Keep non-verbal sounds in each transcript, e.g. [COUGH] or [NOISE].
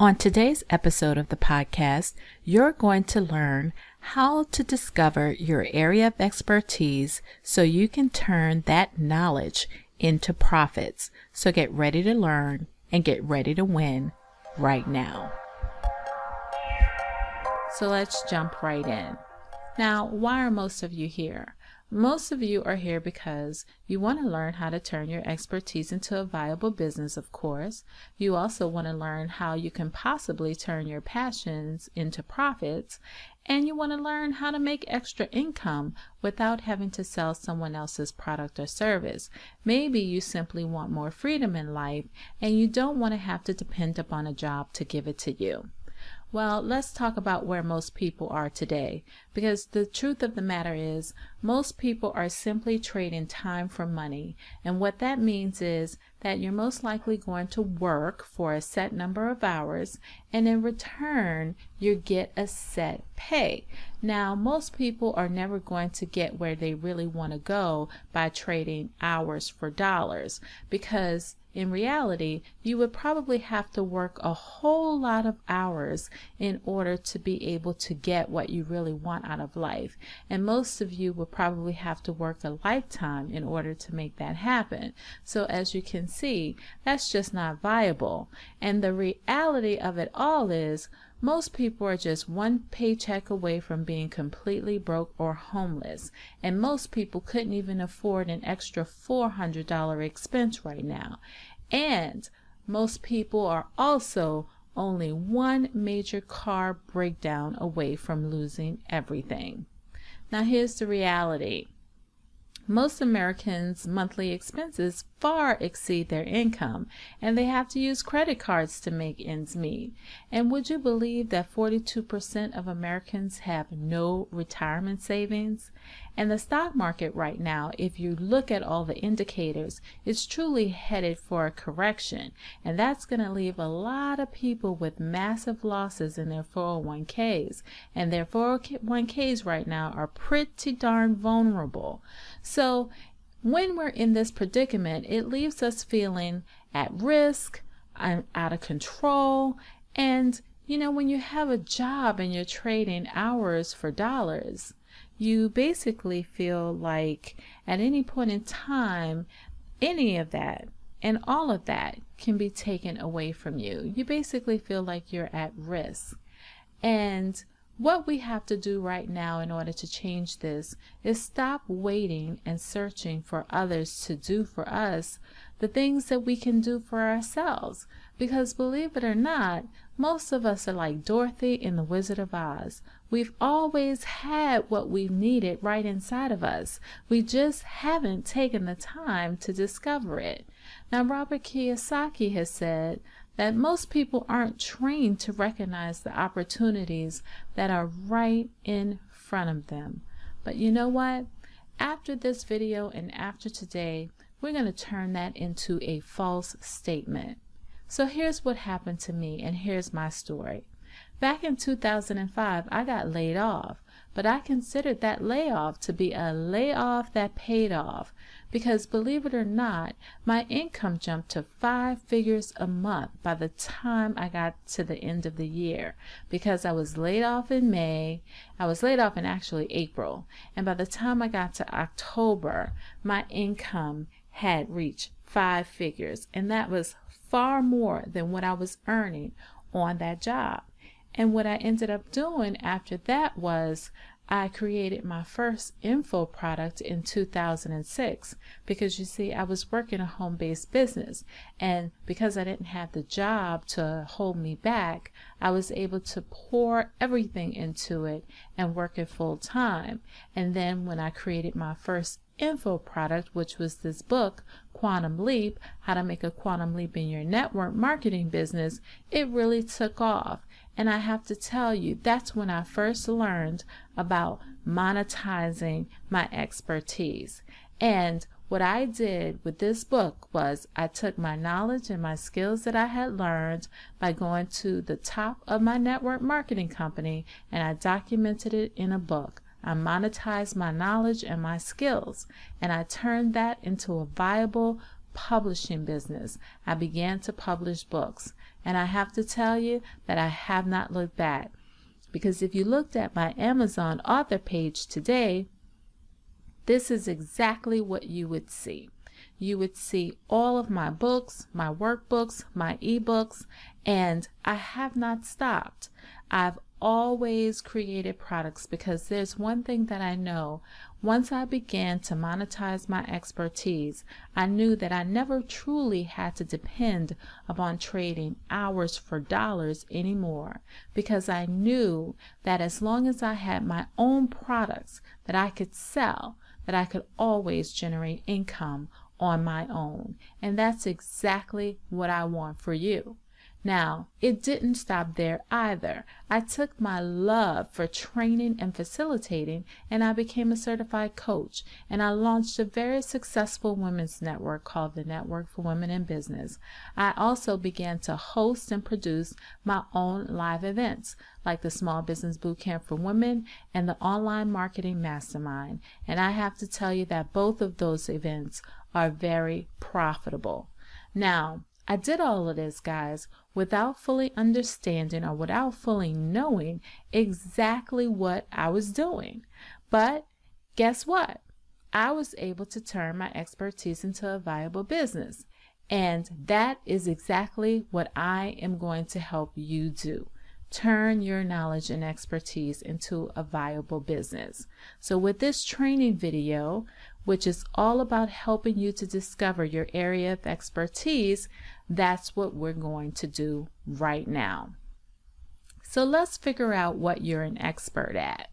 On today's episode of the podcast, you're going to learn how to discover your area of expertise so you can turn that knowledge into profits. So get ready to learn and get ready to win right now. So let's jump right in. Now, why are most of you here? Most of you are here because you want to learn how to turn your expertise into a viable business, of course. You also want to learn how you can possibly turn your passions into profits. And you want to learn how to make extra income without having to sell someone else's product or service. Maybe you simply want more freedom in life and you don't want to have to depend upon a job to give it to you. Well, let's talk about where most people are today because the truth of the matter is most people are simply trading time for money. And what that means is that you're most likely going to work for a set number of hours and in return you get a set pay. Now, most people are never going to get where they really want to go by trading hours for dollars because in reality, you would probably have to work a whole lot of hours in order to be able to get what you really want out of life. And most of you would probably have to work a lifetime in order to make that happen. So, as you can see, that's just not viable. And the reality of it all is, most people are just one paycheck away from being completely broke or homeless, and most people couldn't even afford an extra $400 expense right now. And most people are also only one major car breakdown away from losing everything. Now, here's the reality most Americans' monthly expenses far exceed their income, and they have to use credit cards to make ends meet. And would you believe that 42% of Americans have no retirement savings? And the stock market right now, if you look at all the indicators, is truly headed for a correction. And that's going to leave a lot of people with massive losses in their 401ks. And their 401ks right now are pretty darn vulnerable. So when we're in this predicament, it leaves us feeling at risk, out of control, and you know, when you have a job and you're trading hours for dollars, you basically feel like at any point in time, any of that and all of that can be taken away from you. You basically feel like you're at risk. And what we have to do right now in order to change this is stop waiting and searching for others to do for us the things that we can do for ourselves. Because believe it or not, most of us are like Dorothy in The Wizard of Oz. We've always had what we've needed right inside of us. We just haven't taken the time to discover it. Now, Robert Kiyosaki has said that most people aren't trained to recognize the opportunities that are right in front of them. But you know what? After this video and after today, we're going to turn that into a false statement. So here's what happened to me, and here's my story. Back in 2005, I got laid off, but I considered that layoff to be a layoff that paid off because believe it or not, my income jumped to five figures a month by the time I got to the end of the year because I was laid off in May. I was laid off in actually April, and by the time I got to October, my income had reached five figures, and that was far more than what I was earning on that job. And what I ended up doing after that was I created my first info product in 2006 because you see, I was working a home based business. And because I didn't have the job to hold me back, I was able to pour everything into it and work it full time. And then when I created my first info product, which was this book, Quantum Leap How to Make a Quantum Leap in Your Network Marketing Business, it really took off. And I have to tell you, that's when I first learned about monetizing my expertise. And what I did with this book was I took my knowledge and my skills that I had learned by going to the top of my network marketing company and I documented it in a book. I monetized my knowledge and my skills and I turned that into a viable publishing business. I began to publish books. And I have to tell you that I have not looked back. Because if you looked at my Amazon author page today, this is exactly what you would see. You would see all of my books, my workbooks, my ebooks, and I have not stopped. I've always created products because there's one thing that I know. Once I began to monetize my expertise, I knew that I never truly had to depend upon trading hours for dollars anymore because I knew that as long as I had my own products that I could sell, that I could always generate income on my own. And that's exactly what I want for you. Now, it didn't stop there either. I took my love for training and facilitating and I became a certified coach and I launched a very successful women's network called the Network for Women in Business. I also began to host and produce my own live events like the Small Business Bootcamp for Women and the Online Marketing Mastermind. And I have to tell you that both of those events are very profitable. Now, I did all of this, guys, without fully understanding or without fully knowing exactly what I was doing. But guess what? I was able to turn my expertise into a viable business. And that is exactly what I am going to help you do. Turn your knowledge and expertise into a viable business. So, with this training video, which is all about helping you to discover your area of expertise, that's what we're going to do right now. So let's figure out what you're an expert at.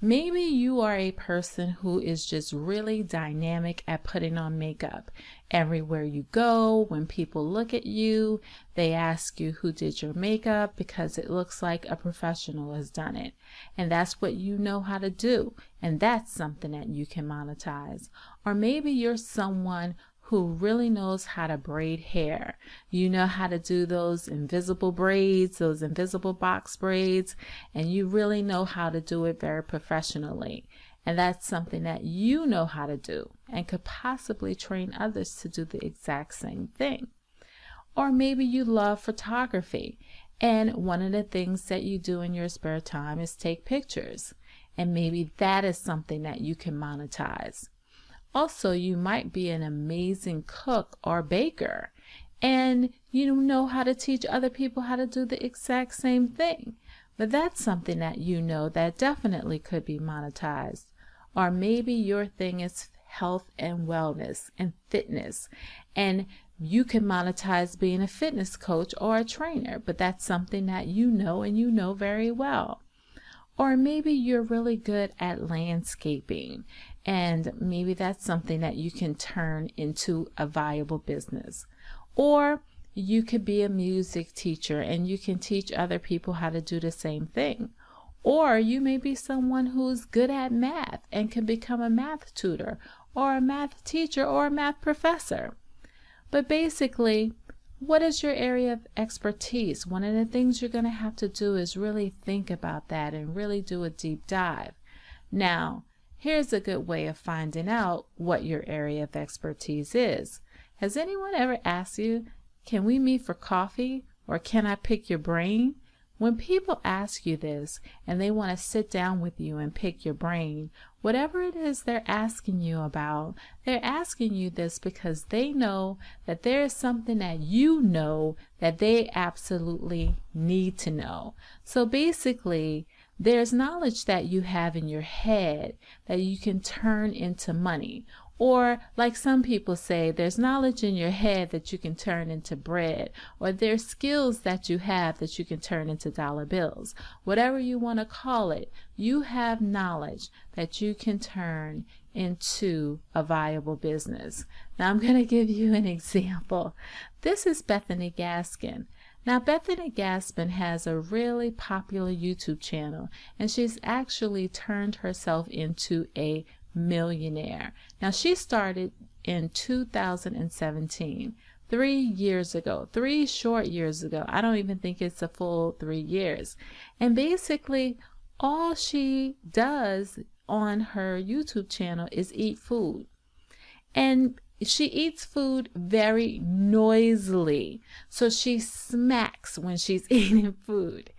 Maybe you are a person who is just really dynamic at putting on makeup. Everywhere you go, when people look at you, they ask you who did your makeup because it looks like a professional has done it. And that's what you know how to do. And that's something that you can monetize. Or maybe you're someone who really knows how to braid hair. You know how to do those invisible braids, those invisible box braids, and you really know how to do it very professionally. And that's something that you know how to do and could possibly train others to do the exact same thing. Or maybe you love photography, and one of the things that you do in your spare time is take pictures. And maybe that is something that you can monetize. Also, you might be an amazing cook or baker and you know how to teach other people how to do the exact same thing. But that's something that you know that definitely could be monetized. Or maybe your thing is health and wellness and fitness. And you can monetize being a fitness coach or a trainer, but that's something that you know and you know very well. Or maybe you're really good at landscaping and maybe that's something that you can turn into a viable business. Or you could be a music teacher and you can teach other people how to do the same thing. Or you may be someone who's good at math and can become a math tutor or a math teacher or a math professor. But basically, what is your area of expertise? One of the things you're going to have to do is really think about that and really do a deep dive. Now, Here's a good way of finding out what your area of expertise is. Has anyone ever asked you, Can we meet for coffee? or Can I pick your brain? When people ask you this and they want to sit down with you and pick your brain, whatever it is they're asking you about, they're asking you this because they know that there is something that you know that they absolutely need to know. So basically, there's knowledge that you have in your head that you can turn into money. Or, like some people say, there's knowledge in your head that you can turn into bread. Or there's skills that you have that you can turn into dollar bills. Whatever you want to call it, you have knowledge that you can turn into a viable business. Now, I'm going [LAUGHS] to give you an example. This is Bethany Gaskin. Now, Bethany Gaskin has a really popular YouTube channel, and she's actually turned herself into a millionaire. Now, she started in 2017, three years ago, three short years ago. I don't even think it's a full three years. And basically, all she does on her YouTube channel is eat food. And she eats food very noisily. So she smacks when she's [LAUGHS] eating food.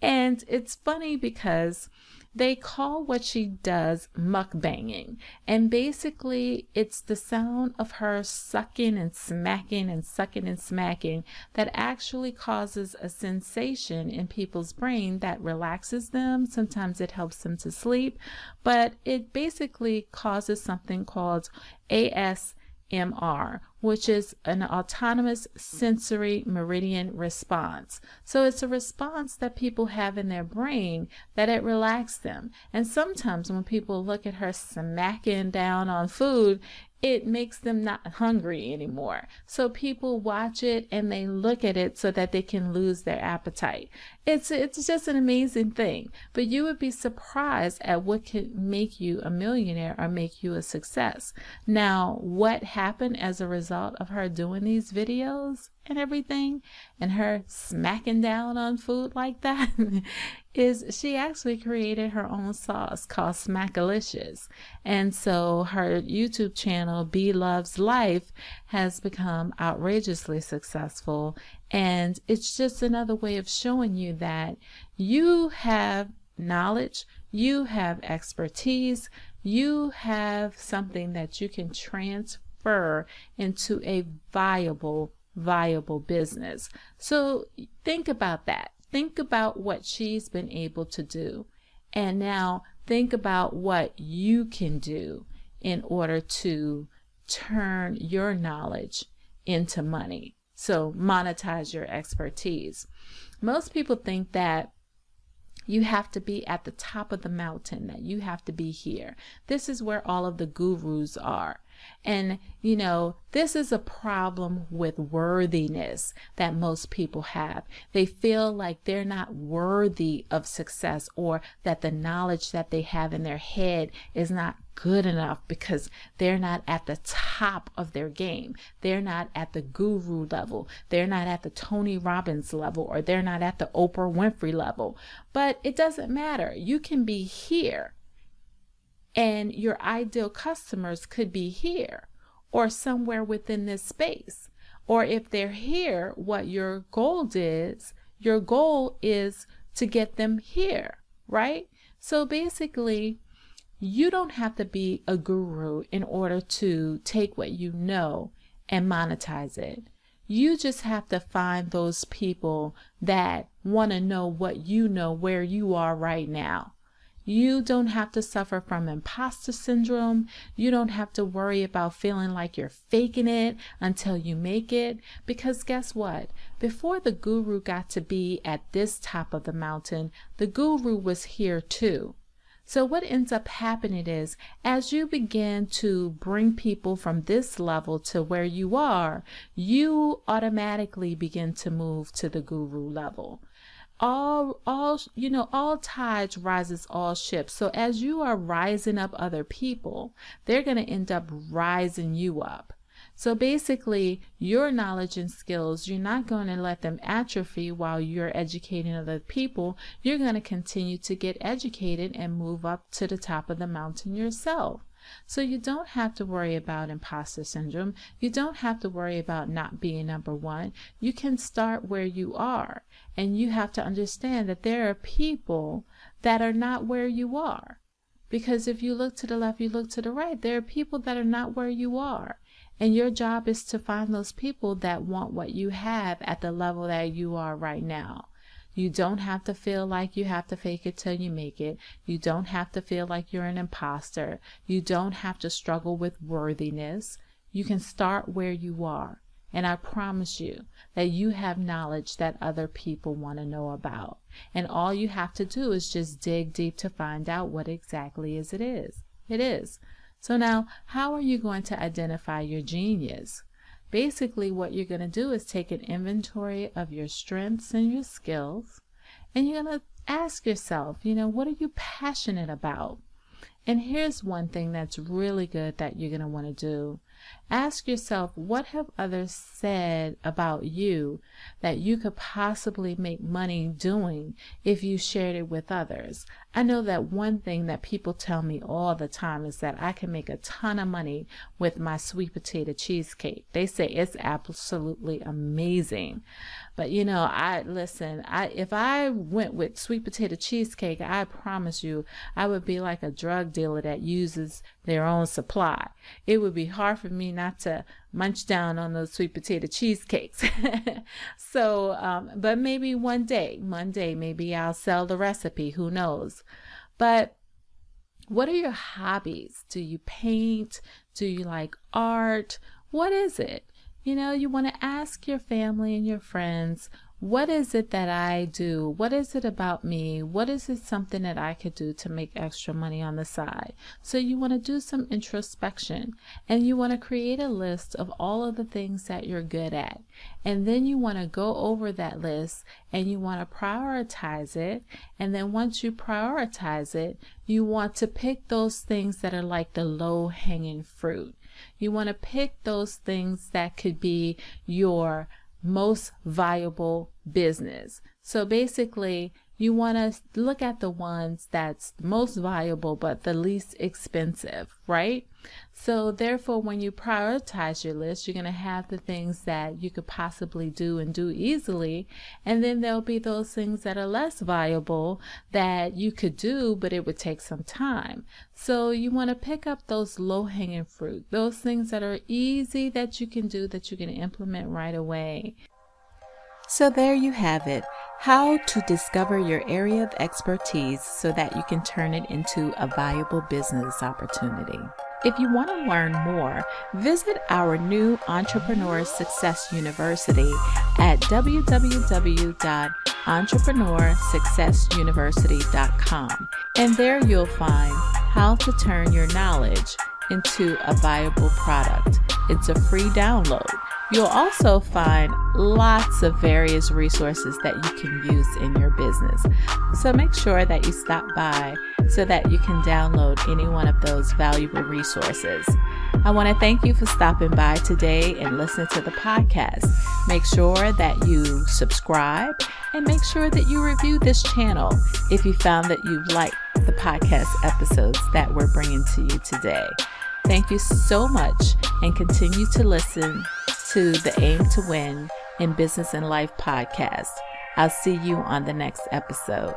And it's funny because they call what she does mukbanging. And basically, it's the sound of her sucking and smacking and sucking and smacking that actually causes a sensation in people's brain that relaxes them. Sometimes it helps them to sleep, but it basically causes something called AS MR, which is an autonomous sensory meridian response. So it's a response that people have in their brain that it relaxes them. And sometimes when people look at her smacking down on food, it makes them not hungry anymore. So people watch it and they look at it so that they can lose their appetite. It's it's just an amazing thing. But you would be surprised at what can make you a millionaire or make you a success. Now, what happened as a result of her doing these videos and everything and her smacking down on food like that [LAUGHS] is she actually created her own sauce called Smackalicious. And so her YouTube channel, B Loves Life, has become outrageously successful. And it's just another way of showing you that you have knowledge, you have expertise, you have something that you can transfer into a viable, viable business. So think about that think about what she's been able to do. And now think about what you can do in order to turn your knowledge into money. So monetize your expertise. Most people think that you have to be at the top of the mountain, that you have to be here. This is where all of the gurus are. And, you know, this is a problem with worthiness that most people have. They feel like they're not worthy of success or that the knowledge that they have in their head is not good enough because they're not at the top of their game. They're not at the guru level. They're not at the Tony Robbins level or they're not at the Oprah Winfrey level. But it doesn't matter. You can be here and your ideal customers could be here or somewhere within this space. Or if they're here, what your goal is, your goal is to get them here, right? So basically, you don't have to be a guru in order to take what you know and monetize it. You just have to find those people that want to know what you know where you are right now. You don't have to suffer from imposter syndrome. You don't have to worry about feeling like you're faking it until you make it. Because guess what? Before the guru got to be at this top of the mountain, the guru was here too. So, what ends up happening is as you begin to bring people from this level to where you are, you automatically begin to move to the guru level all all you know all tides rises all ships. So as you are rising up other people they're going to end up rising you up. So basically your knowledge and skills you're not going to let them atrophy while you're educating other people. You're going to continue to get educated and move up to the top of the mountain yourself so you don't have to worry about imposter syndrome. You don't have to worry about not being number one. You can start where you are. And you have to understand that there are people that are not where you are. Because if you look to the left, you look to the right, there are people that are not where you are. And your job is to find those people that want what you have at the level that you are right now. You don't have to feel like you have to fake it till you make it. You don't have to feel like you're an imposter. You don't have to struggle with worthiness. You can start where you are. And I promise you that you have knowledge that other people want to know about. And all you have to do is just dig deep to find out what exactly is it is. It is. So now, how are you going to identify your genius? Basically, what you're going to do is take an inventory of your strengths and your skills, and you're going to ask yourself, you know, what are you passionate about? And here's one thing that's really good that you're going to want to do. Ask yourself, what have others said about you that you could possibly make money doing if you shared it with others? I know that one thing that people tell me all the time is that I can make a ton of money with my sweet potato cheesecake. They say it's absolutely amazing. But you know, I listen, I if I went with sweet potato cheesecake, I promise you I would be like a drug dealer that uses their own supply. It would be hard for me not to munch down on those sweet potato cheesecakes. [LAUGHS] so, um, but maybe one day, one day, maybe I'll sell the recipe. Who knows? But what are your hobbies? Do you paint? Do you like art? What is it? You know, you want to ask your family and your friends what is it that I do? What is it about me? What is it something that I could do to make extra money on the side? So you want to do some introspection and you want to create a list of all of the things that you're good at. And then you want to go over that list and you want to prioritize it. And then once you prioritize it, you want to pick those things that are like the low hanging fruit. You want to pick those things that could be your most viable business. So basically, you want to look at the ones that's most viable but the least expensive, right? So therefore, when you prioritize your list, you're going to have the things that you could possibly do and do easily. And then there'll be those things that are less viable that you could do, but it would take some time. So you want to pick up those low hanging fruit, those things that are easy that you can do that you can implement right away. So there you have it how to discover your area of expertise so that you can turn it into a valuable business opportunity. If you want to learn more, visit our new Entrepreneur Success University at www.entrepreneursuccessuniversity.com. And there you'll find how to turn your knowledge into a viable product. It's a free download. You'll also find lots of various resources that you can use in your business. So make sure that you stop by so that you can download any one of those valuable resources. I want to thank you for stopping by today and listening to the podcast. Make sure that you subscribe and make sure that you review this channel if you found that you liked the podcast episodes that we're bringing to you today. Thank you so much and continue to listen to the Aim to Win in Business and Life podcast. I'll see you on the next episode.